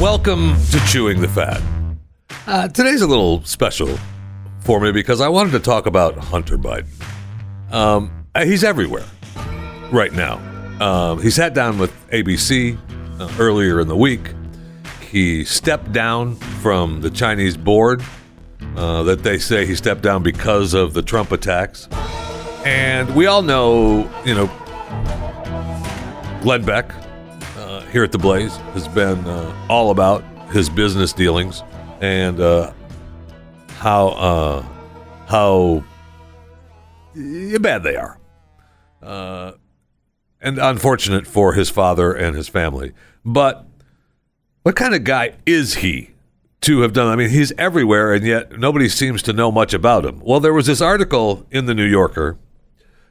Welcome to Chewing the Fat. Uh, today's a little special for me because I wanted to talk about Hunter Biden. Um, uh, he's everywhere right now. Um, he sat down with ABC uh, earlier in the week. He stepped down from the Chinese board uh, that they say he stepped down because of the Trump attacks. And we all know, you know, Glenn Beck here at the Blaze has been uh, all about his business dealings and uh, how uh, how bad they are, uh, and unfortunate for his father and his family. But what kind of guy is he to have done? I mean, he's everywhere, and yet nobody seems to know much about him. Well, there was this article in the New Yorker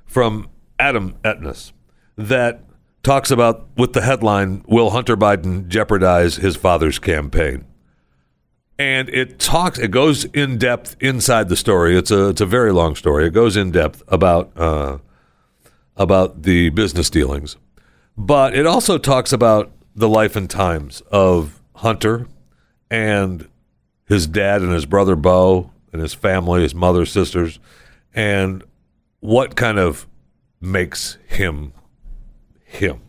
from Adam Entous that talks about with the headline will hunter biden jeopardize his father's campaign? And it talks it goes in depth inside the story. It's a it's a very long story. It goes in depth about uh, about the business dealings. But it also talks about the life and times of hunter and his dad and his brother bo and his family his mother sisters and what kind of makes him him.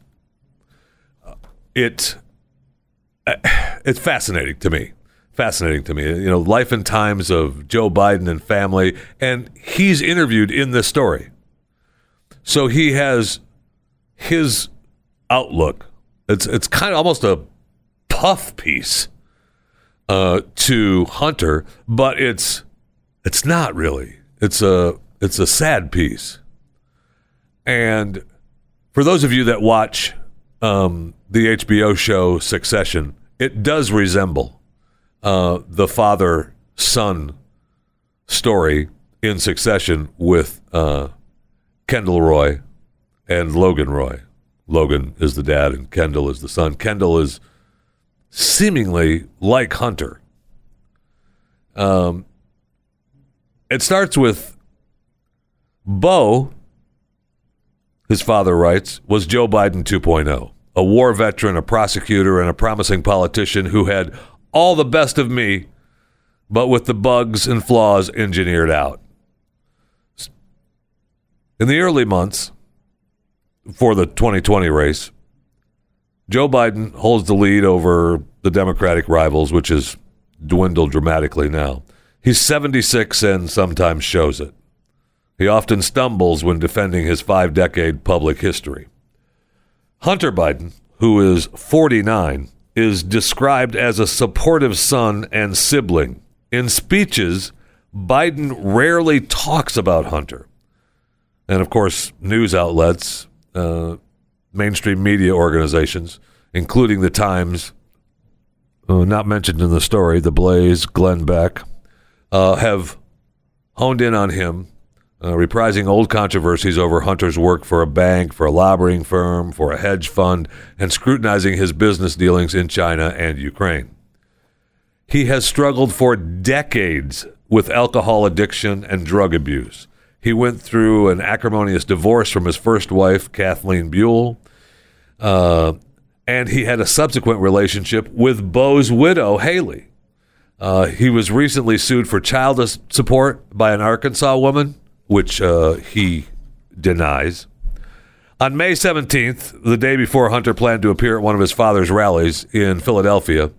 It it's fascinating to me. Fascinating to me. You know, life and times of Joe Biden and family, and he's interviewed in this story. So he has his outlook. It's it's kind of almost a puff piece uh, to Hunter, but it's it's not really. It's a it's a sad piece. And for those of you that watch um, the HBO show Succession, it does resemble uh, the father son story in Succession with uh, Kendall Roy and Logan Roy. Logan is the dad and Kendall is the son. Kendall is seemingly like Hunter. Um, it starts with Bo his father writes, was Joe Biden 2.0, a war veteran, a prosecutor, and a promising politician who had all the best of me, but with the bugs and flaws engineered out. In the early months for the 2020 race, Joe Biden holds the lead over the Democratic rivals, which has dwindled dramatically now. He's 76 and sometimes shows it. He often stumbles when defending his five decade public history. Hunter Biden, who is 49, is described as a supportive son and sibling. In speeches, Biden rarely talks about Hunter. And of course, news outlets, uh, mainstream media organizations, including the Times, uh, not mentioned in the story, The Blaze, Glenn Beck, uh, have honed in on him uh, reprising old controversies over Hunter's work for a bank, for a lobbying firm, for a hedge fund, and scrutinizing his business dealings in China and Ukraine. He has struggled for decades with alcohol addiction and drug abuse. He went through an acrimonious divorce from his first wife, Kathleen Buhle, uh, and he had a subsequent relationship with Bo's widow, Haley. Uh, he was recently sued for child support by an Arkansas woman which uh, he denies. On May 17th, the day before Hunter planned to appear at one of his father's rallies in Philadelphia,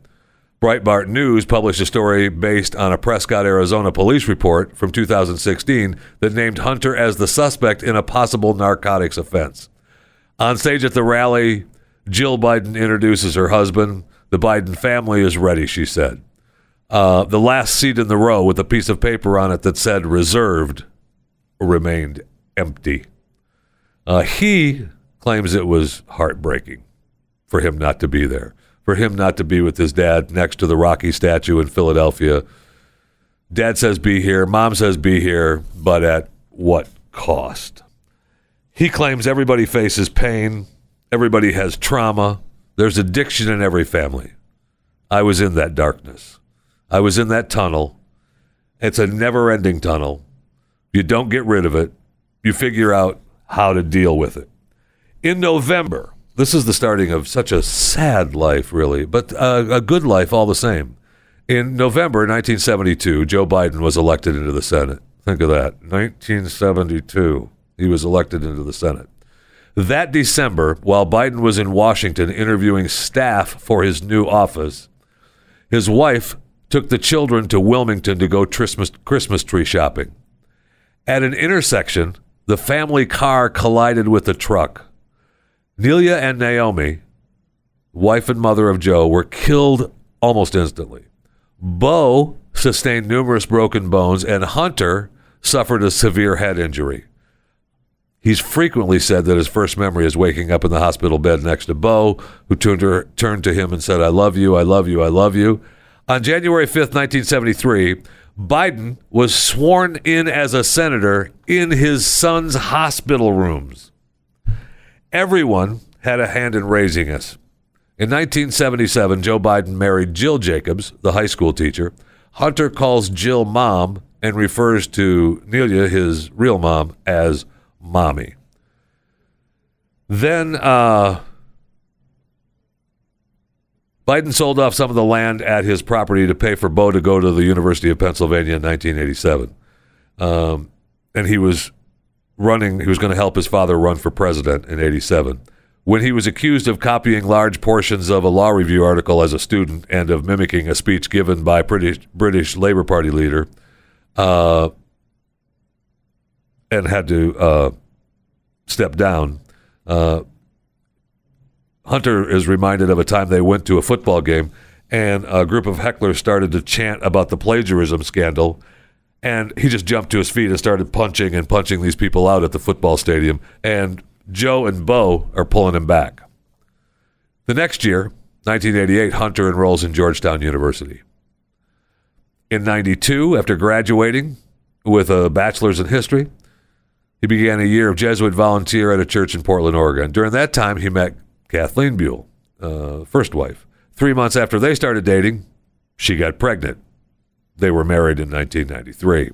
Breitbart News published a story based on a Prescott, Arizona police report from 2016 that named Hunter as the suspect in a possible narcotics offense. On stage at the rally, Jill Biden introduces her husband. The Biden family is ready, she said. Uh, the last seat in the row with a piece of paper on it that said reserved remained empty. Uh, he claims it was heartbreaking for him not to be there, for him not to be with his dad next to the Rocky statue in Philadelphia. Dad says be here, mom says be here, but at what cost? He claims everybody faces pain, everybody has trauma, there's addiction in every family. I was in that darkness. I was in that tunnel. It's a never ending tunnel. You don't get rid of it. You figure out how to deal with it. In November, this is the starting of such a sad life, really, but uh, a good life all the same. In November 1972, Joe Biden was elected into the Senate. Think of that. 1972, he was elected into the Senate. That December, while Biden was in Washington interviewing staff for his new office, his wife took the children to Wilmington to go Christmas, Christmas tree shopping. At an intersection, the family car collided with a truck. Neilia and Naomi, wife and mother of Joe, were killed almost instantly. Bo sustained numerous broken bones, and Hunter suffered a severe head injury. He's frequently said that his first memory is waking up in the hospital bed next to Bo, who turned to, her, turned to him and said, I love you, I love you, I love you. On January 5th, 1973, Biden was sworn in as a senator in his son's hospital rooms. Everyone had a hand in raising us. In 1977, Joe Biden married Jill Jacobs, the high school teacher. Hunter calls Jill mom and refers to Neilia, his real mom, as mommy. Then uh, Biden sold off some of the land at his property to pay for Bo to go to the University of Pennsylvania in 1987. Um, and he was running, he was going to help his father run for president in 87. When he was accused of copying large portions of a law review article as a student and of mimicking a speech given by British, British Labour Party leader, uh, and had to uh, step down, uh, Hunter is reminded of a time they went to a football game and a group of hecklers started to chant about the plagiarism scandal. And he just jumped to his feet and started punching and punching these people out at the football stadium. And Joe and Bo are pulling him back. The next year, 1988, Hunter enrolls in Georgetown University. In 92, after graduating with a bachelor's in history, he began a year of Jesuit volunteer at a church in Portland, Oregon. During that time, he met Kathleen Buhle, uh, first wife. Three months after they started dating, she got pregnant. They were married in 1993.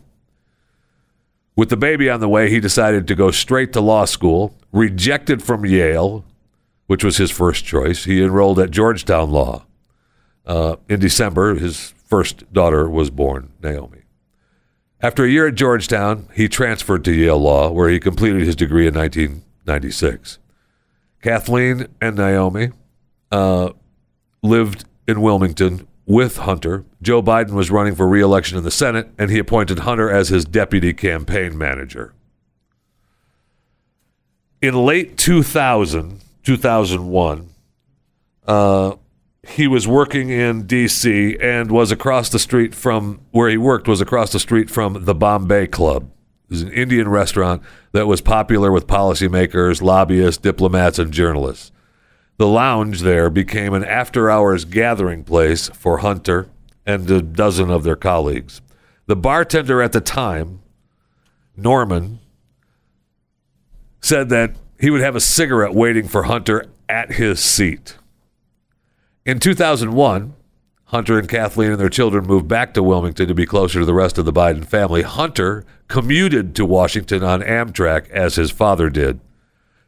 With the baby on the way, he decided to go straight to law school, rejected from Yale, which was his first choice. He enrolled at Georgetown Law. Uh, in December, his first daughter was born, Naomi. After a year at Georgetown, he transferred to Yale Law, where he completed his degree in 1996. Kathleen and Naomi uh, lived in Wilmington with Hunter. Joe Biden was running for reelection in the Senate, and he appointed Hunter as his deputy campaign manager. In late 2000, 2001, uh, he was working in D.C. and was across the street from where he worked was across the street from the Bombay Club. It was an Indian restaurant that was popular with policymakers, lobbyists, diplomats, and journalists. The lounge there became an after hours gathering place for Hunter and a dozen of their colleagues. The bartender at the time, Norman, said that he would have a cigarette waiting for Hunter at his seat. In 2001, Hunter and Kathleen and their children moved back to Wilmington to be closer to the rest of the Biden family. Hunter commuted to Washington on Amtrak as his father did.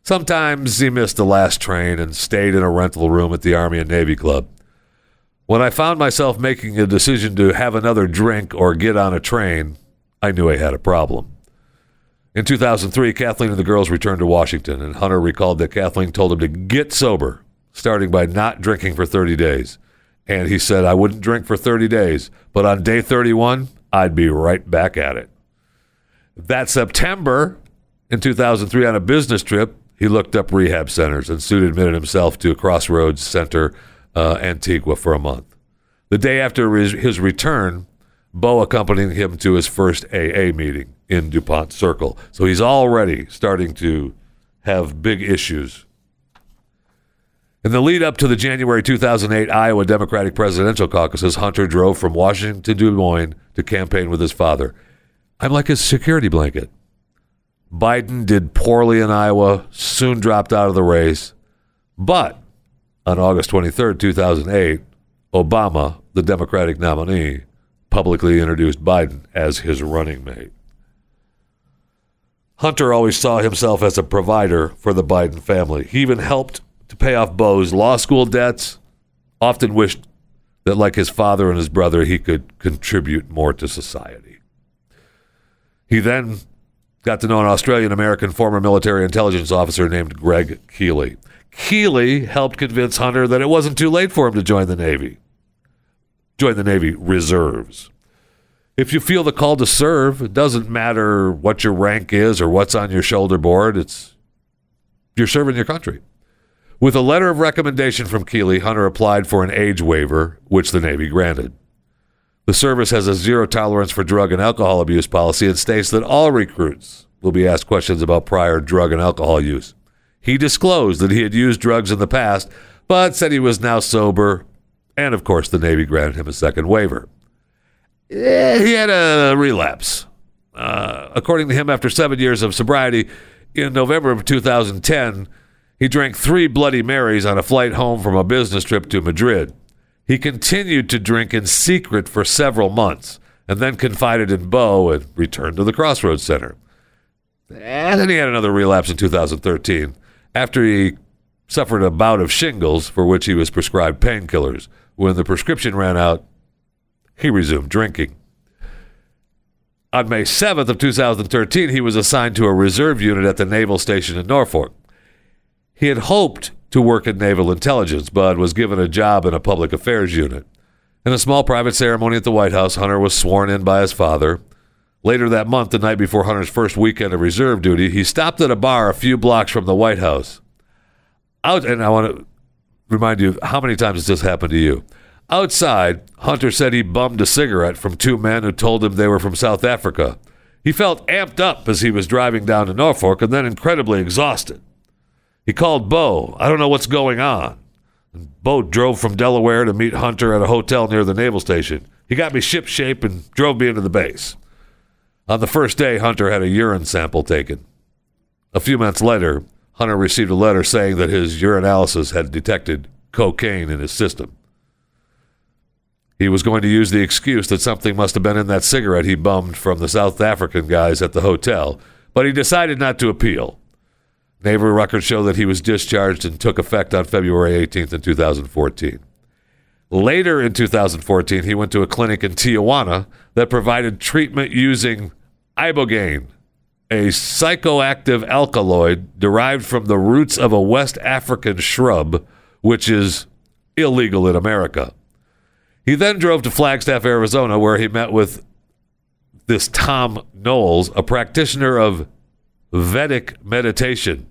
Sometimes he missed the last train and stayed in a rental room at the Army and Navy Club. When I found myself making a decision to have another drink or get on a train, I knew I had a problem. In 2003, Kathleen and the girls returned to Washington, and Hunter recalled that Kathleen told him to get sober, starting by not drinking for 30 days. And he said, I wouldn't drink for 30 days, but on day 31, I'd be right back at it. That September in 2003, on a business trip, he looked up rehab centers and soon admitted himself to a Crossroads Center, uh, Antigua, for a month. The day after his, his return, Bo accompanied him to his first AA meeting in DuPont Circle. So he's already starting to have big issues in the lead up to the January 2008 Iowa Democratic presidential caucuses, Hunter drove from Washington to Des Moines to campaign with his father. I'm like his security blanket. Biden did poorly in Iowa, soon dropped out of the race. But on August 23, 2008, Obama, the Democratic nominee, publicly introduced Biden as his running mate. Hunter always saw himself as a provider for the Biden family. He even helped to pay off Bo's law school debts, often wished that, like his father and his brother, he could contribute more to society. He then got to know an Australian American former military intelligence officer named Greg Keeley. Keeley helped convince Hunter that it wasn't too late for him to join the Navy. Join the Navy reserves. If you feel the call to serve, it doesn't matter what your rank is or what's on your shoulder board. It's you're serving your country. With a letter of recommendation from Keeley, Hunter applied for an age waiver, which the Navy granted. The service has a zero tolerance for drug and alcohol abuse policy and states that all recruits will be asked questions about prior drug and alcohol use. He disclosed that he had used drugs in the past, but said he was now sober, and of course, the Navy granted him a second waiver. Eh, he had a relapse. Uh, according to him, after seven years of sobriety, in November of 2010, he drank three Bloody Marys on a flight home from a business trip to Madrid. He continued to drink in secret for several months and then confided in Bo and returned to the Crossroads Center. And then he had another relapse in 2013 after he suffered a bout of shingles for which he was prescribed painkillers. When the prescription ran out, he resumed drinking. On May 7th of 2013, he was assigned to a reserve unit at the naval station in Norfolk. He had hoped to work in naval intelligence, but was given a job in a public affairs unit. In a small private ceremony at the White House, Hunter was sworn in by his father. Later that month, the night before Hunter's first weekend of reserve duty, he stopped at a bar a few blocks from the White House. Out, and I want to remind you how many times has this happened to you? Outside, Hunter said he bummed a cigarette from two men who told him they were from South Africa. He felt amped up as he was driving down to Norfolk and then incredibly exhausted. He called Bo. I don't know what's going on. Bo drove from Delaware to meet Hunter at a hotel near the naval station. He got me ship shape and drove me into the base. On the first day, Hunter had a urine sample taken. A few months later, Hunter received a letter saying that his urinalysis had detected cocaine in his system. He was going to use the excuse that something must have been in that cigarette he bummed from the South African guys at the hotel, but he decided not to appeal. Naval records show that he was discharged and took effect on February 18th in 2014. Later in 2014, he went to a clinic in Tijuana that provided treatment using ibogaine, a psychoactive alkaloid derived from the roots of a West African shrub, which is illegal in America. He then drove to Flagstaff, Arizona, where he met with this Thom Knoles, a practitioner of Vedic meditation,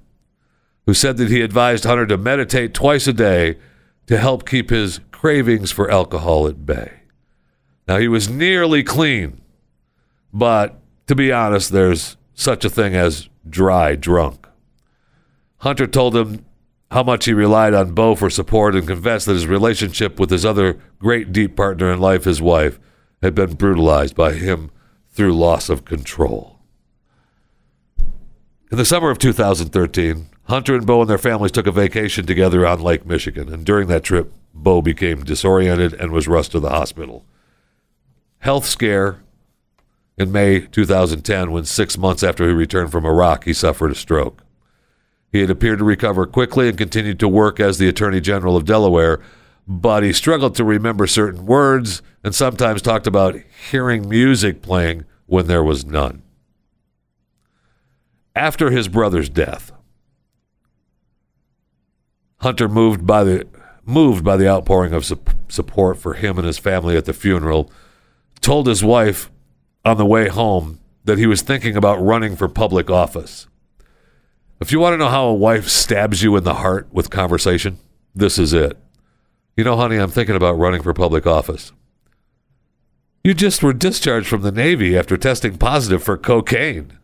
who said that he advised Hunter to meditate twice a day to help keep his cravings for alcohol at bay. Now, he was nearly clean, but to be honest, there's such a thing as dry drunk. Hunter told him how much he relied on Bo for support and confessed that his relationship with his other great deep partner in life, his wife, had been brutalized by him through loss of control. In the summer of 2013, Hunter and Bo and their families took a vacation together on Lake Michigan, and during that trip, Bo became disoriented and was rushed to the hospital. Health scare in May 2010 when six months after he returned from Iraq, he suffered a stroke. He had appeared to recover quickly and continued to work as the Attorney General of Delaware, but he struggled to remember certain words and sometimes talked about hearing music playing when there was none. After his brother's death, Hunter moved by the moved by the outpouring of su- support for him and his family at the funeral, told his wife on the way home that he was thinking about running for public office. If you want to know how a wife stabs you in the heart with conversation, this is it. You know, honey, I'm thinking about running for public office. You just were discharged from the Navy after testing positive for cocaine.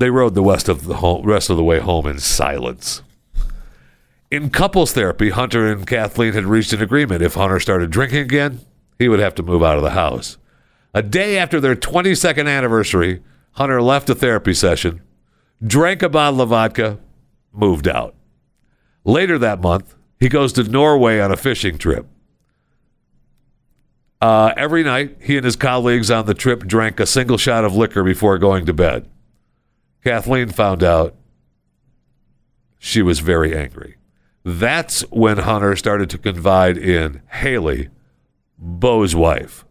They rode the rest of the home, rest of the way home in silence. In couples therapy, Hunter and Kathleen had reached an agreement. If Hunter started drinking again, he would have to move out of the house. A day after their 22nd anniversary, Hunter left a therapy session, drank a bottle of vodka, moved out. Later that month, he goes to Norway on a fishing trip. Uh, every night, he and his colleagues on the trip drank a single shot of liquor before going to bed. Kathleen found out she was very angry. That's when Hunter started to confide in Haley, Bo's wife.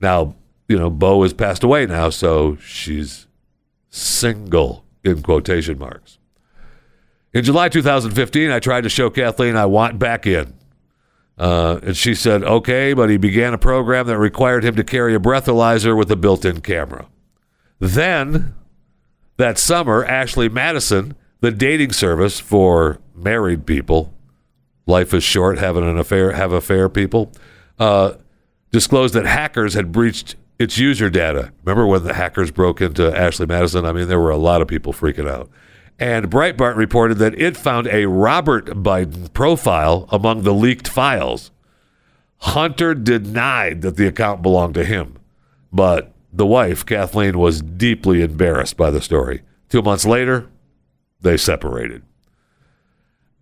Now, you know, Bo has passed away now, so she's single in quotation marks. In July 2015, I tried to show Kathleen I want back in. Uh, and she said, okay, but he began a program that required him to carry a breathalyzer with a built in camera. Then, that summer, Ashley Madison, the dating service for married people, life is short, having an affair, have affair people, uh, disclosed that hackers had breached its user data. Remember when the hackers broke into Ashley Madison? I mean, there were a lot of people freaking out. And Breitbart reported that it found a Robert Biden profile among the leaked files. Hunter denied that the account belonged to him, but the wife, Kathleen, was deeply embarrassed by the story. Two months later, they separated.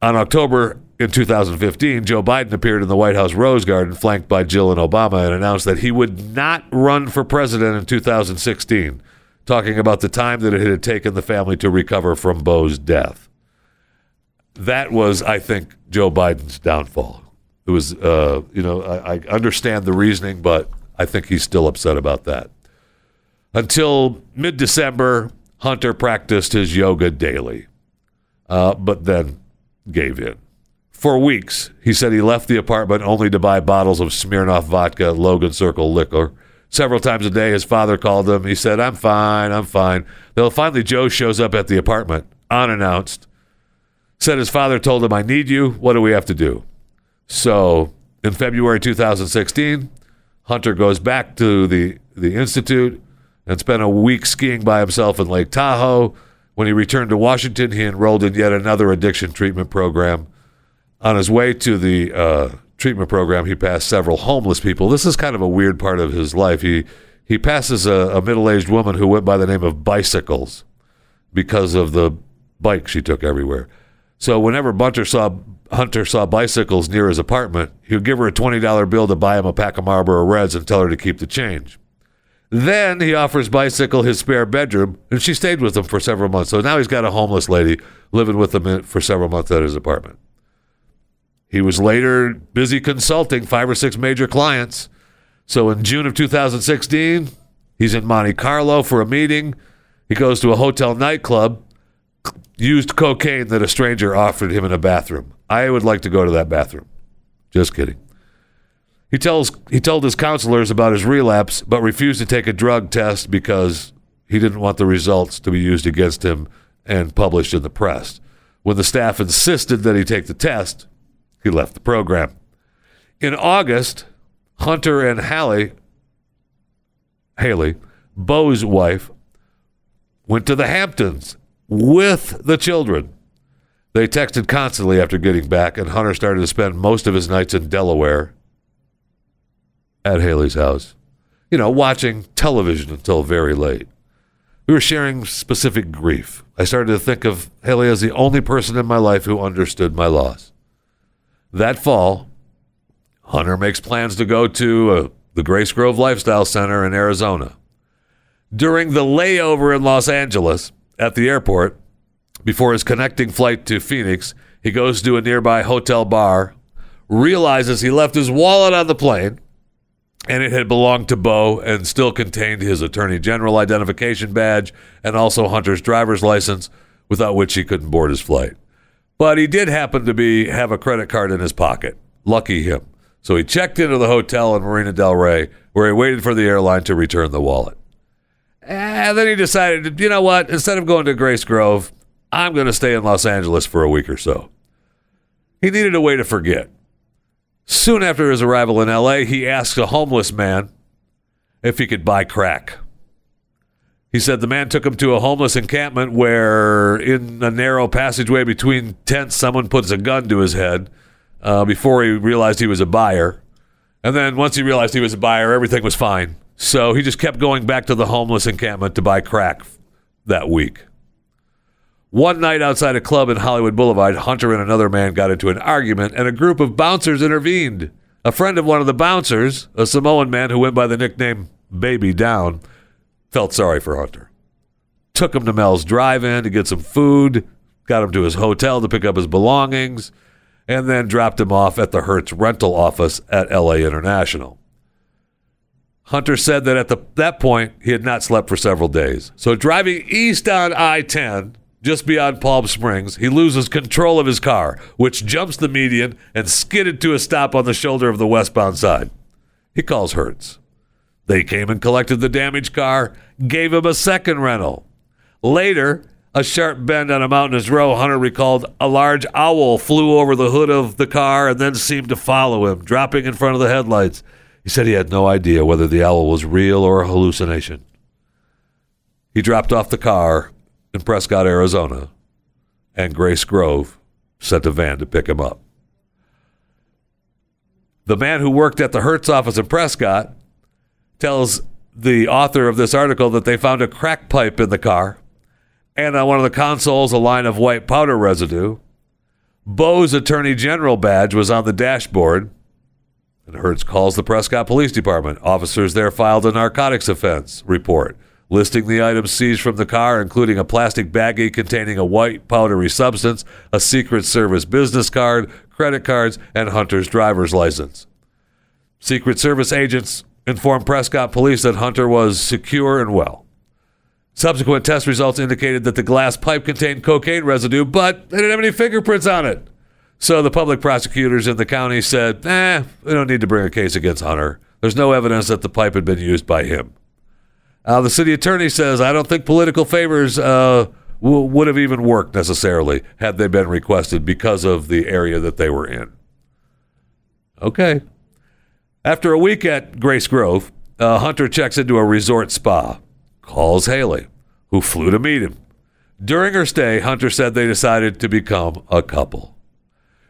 On October in 2015, Joe Biden appeared in the White House Rose Garden, flanked by Jill and Obama, and announced that he would not run for president in 2016, talking about the time that it had taken the family to recover from Bo's death. That was, I think, Joe Biden's downfall. It was, uh, you know, I, I understand the reasoning, but I think he's still upset about that. Until mid December, Hunter practiced his yoga daily, uh, but then gave in. For weeks, he said he left the apartment only to buy bottles of Smirnoff vodka, Logan Circle liquor. Several times a day, his father called him. He said, I'm fine, I'm fine. Then finally, Joe shows up at the apartment, unannounced. Said his father told him, I need you. What do we have to do? So in February 2016, Hunter goes back to the, the Institute and spent a week skiing by himself in Lake Tahoe. When he returned to Washington, he enrolled in yet another addiction treatment program. On his way to the uh, treatment program, he passed several homeless people. This is kind of a weird part of his life. He he passes a, a middle aged woman who went by the name of Bicycles because of the bike she took everywhere. So whenever Bunter saw Hunter saw bicycles near his apartment, he would give her a twenty dollar bill to buy him a pack of Marlboro Reds and tell her to keep the change. Then he offers Bicycle his spare bedroom, and she stayed with him for several months. So now he's got a homeless lady living with him for several months at his apartment. He was later busy consulting five or six major clients. So in June of 2016, he's in Monte Carlo for a meeting. He goes to a hotel nightclub, used cocaine that a stranger offered him in a bathroom. I would like to go to that bathroom. Just kidding. He tells he told his counselors about his relapse, but refused to take a drug test because he didn't want the results to be used against him and published in the press. When the staff insisted that he take the test, he left the program. In August, Hunter and Hallie, Haley, Bo's wife, went to the Hamptons with the children. They texted constantly after getting back, and Hunter started to spend most of his nights in Delaware at Haley's house, you know, watching television until very late. We were sharing specific grief. I started to think of Haley as the only person in my life who understood my loss. That fall, Hunter makes plans to go to uh, the Grace Grove Lifestyle Center in Arizona. During the layover in Los Angeles at the airport, before his connecting flight to Phoenix, he goes to a nearby hotel bar, realizes he left his wallet on the plane, and it had belonged to Bo and still contained his Attorney General identification badge and also Hunter's driver's license, without which he couldn't board his flight. But he did happen to be have a credit card in his pocket. Lucky him. So he checked into the hotel in Marina Del Rey, where he waited for the airline to return the wallet. And then he decided, you know what? Instead of going to Grace Grove, I'm going to stay in Los Angeles for a week or so. He needed a way to forget. Soon after his arrival in LA, he asked a homeless man if he could buy crack. He said the man took him to a homeless encampment where, in a narrow passageway between tents, someone puts a gun to his head uh, before he realized he was a buyer. And then once he realized he was a buyer, everything was fine. So he just kept going back to the homeless encampment to buy crack that week. One night outside a club in Hollywood Boulevard, Hunter and another man got into an argument, and a group of bouncers intervened. A friend of one of the bouncers, a Samoan man who went by the nickname Baby Down, felt sorry for Hunter. Took him to Mel's Drive In to get some food, got him to his hotel to pick up his belongings, and then dropped him off at the Hertz rental office at LA International. Hunter said that at the, that point, he had not slept for several days. So, driving east on I 10, just beyond Palm Springs, he loses control of his car, which jumps the median and skidded to a stop on the shoulder of the westbound side. He calls Hertz. They came and collected the damaged car, gave him a second rental. Later, a sharp bend on a mountainous road, Hunter recalled a large owl flew over the hood of the car and then seemed to follow him, dropping in front of the headlights. He said he had no idea whether the owl was real or a hallucination. He dropped off the car in Prescott, Arizona, and Grace Grove sent a van to pick him up. The man who worked at the Hertz office in Prescott tells the author of this article that they found a crack pipe in the car and on one of the consoles a line of white powder residue. Bo's Attorney General badge was on the dashboard. And Hertz calls the Prescott Police Department. Officers there filed a narcotics offense report listing the items seized from the car, including a plastic baggie containing a white powdery substance, a Secret Service business card, credit cards, and Hunter's driver's license. Secret Service agents informed Prescott police that Hunter was secure and well. Subsequent test results indicated that the glass pipe contained cocaine residue, but they didn't have any fingerprints on it. So the public prosecutors in the county said, eh, we don't need to bring a case against Hunter. There's no evidence that the pipe had been used by him. Uh, the city attorney says, I don't think political favors uh, w- would have even worked necessarily had they been requested because of the area that they were in. Okay. After a week at Grace Grove, uh, Hunter checks into a resort spa, calls Haley, who flew to meet him. During her stay, Hunter said they decided to become a couple.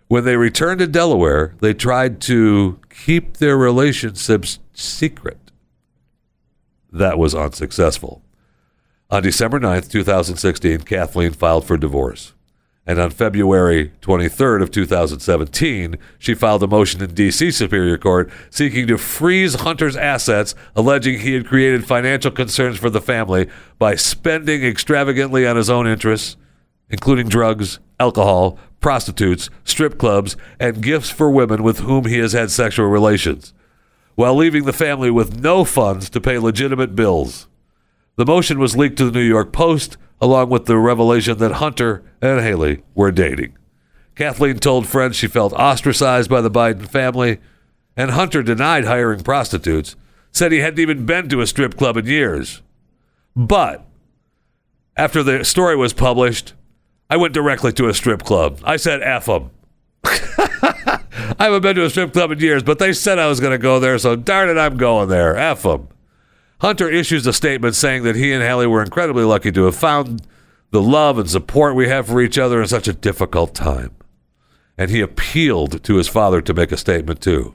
When they returned to Delaware, they tried to keep their relationships secret. That was unsuccessful. On December 9th, 2016, Kathleen filed for divorce. And on February 23rd of 2017, she filed a motion in D.C. Superior Court seeking to freeze Hunter's assets, alleging he had created financial concerns for the family by spending extravagantly on his own interests, including drugs, alcohol, prostitutes, strip clubs, and gifts for women with whom he has had sexual relations, while leaving the family with no funds to pay legitimate bills. The motion was leaked to the New York Post, along with the revelation that Hunter and Haley were dating. Kathleen told friends she felt ostracized by the Biden family, and Hunter denied hiring prostitutes, said he hadn't even been to a strip club in years. But after the story was published, I went directly to a strip club. I said, F them. I haven't been to a strip club in years, but they said I was going to go there, so darn it, I'm going there. F them. Hunter issues a statement saying that he and Haley were incredibly lucky to have found the love and support we have for each other in such a difficult time. And he appealed to his father to make a statement too.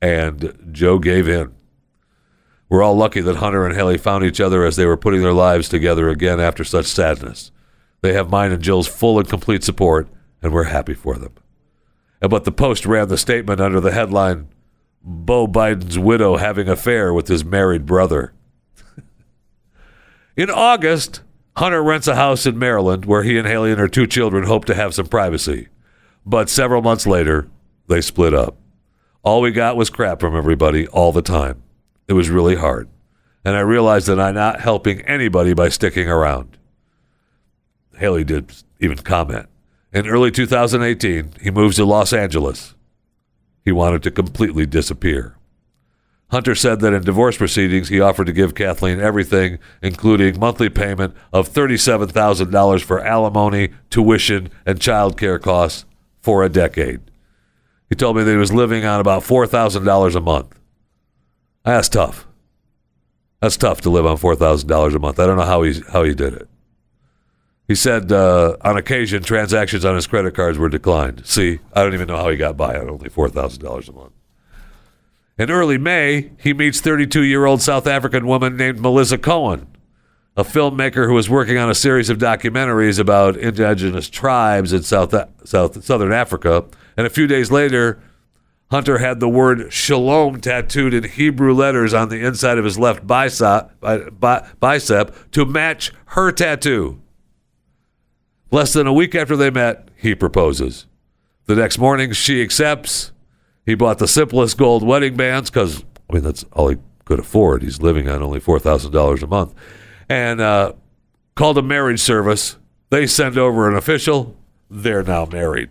And Joe gave in. We're all lucky that Hunter and Haley found each other as they were putting their lives together again after such sadness. They have mine and Jill's full and complete support, and we're happy for them. But the Post ran the statement under the headline Bo Biden's widow having affair with his married brother. in August, Hunter rents a house in Maryland where he and Haley and her two children hope to have some privacy. But several months later, they split up. All we got was crap from everybody all the time. It was really hard. And I realized that I'm not helping anybody by sticking around. Haley did even comment. In early 2018, he moves to Los Angeles. He wanted to completely disappear. Hunter said that in divorce proceedings, he offered to give Kathleen everything, including monthly payment of $37,000 for alimony, tuition, and child care costs for a decade. He told me that he was living on about $4,000 a month. That's tough. That's tough to live on $4,000 a month. I don't know how he, how he did it. He said uh, on occasion transactions on his credit cards were declined. See, I don't even know how he got by on only $4,000 a month. In early May, he meets 32 year old South African woman named Melissa Cohen, a filmmaker who was working on a series of documentaries about indigenous tribes in South, South, Southern Africa. And a few days later, Hunter had the word shalom tattooed in Hebrew letters on the inside of his left bicep, bicep to match her tattoo. Less than a week after they met, he proposes. The next morning, she accepts. He bought the simplest gold wedding bands because, I mean, that's all he could afford. He's living on only $4,000 a month. And uh, called a marriage service. They send over an official. They're now married.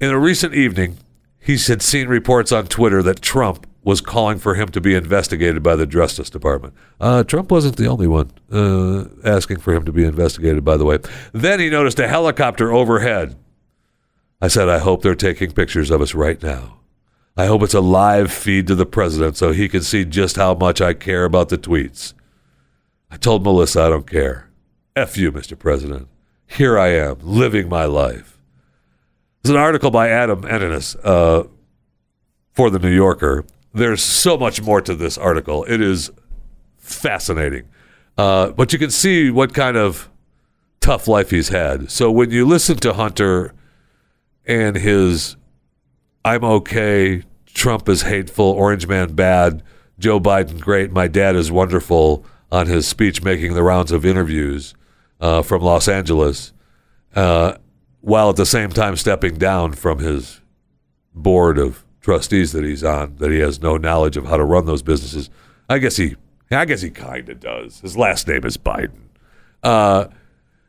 In a recent evening, he had seen reports on Twitter that Trump was calling for him to be investigated by the Justice Department. Uh, Trump wasn't the only one uh, asking for him to be investigated, by the way. Then he noticed a helicopter overhead. I said, I hope they're taking pictures of us right now. I hope it's a live feed to the president so he can see just how much I care about the tweets. I told Melissa I don't care. F you, Mr. President. Here I am, living my life. There's an article by Adam Ennis uh, for The New Yorker there's so much more to this article. It is fascinating. Uh, but you can see what kind of tough life he's had. So when you listen to Hunter and his I'm okay, Trump is hateful, Orange Man bad, Joe Biden great, my dad is wonderful on his speech making the rounds of interviews uh, from Los Angeles, uh, while at the same time stepping down from his board of trustees that he's on that he has no knowledge of how to run those businesses. I guess he, I guess he kind of does. His last name is Biden. Uh,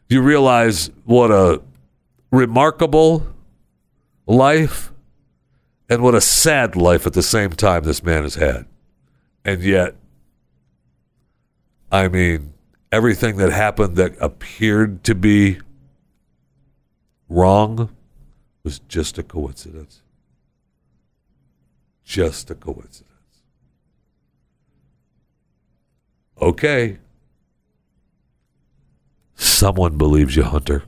you realize what a remarkable life and what a sad life at the same time this man has had. And yet, I mean, everything that happened that appeared to be wrong was just a coincidence just a coincidence. Okay. Someone believes you, Hunter.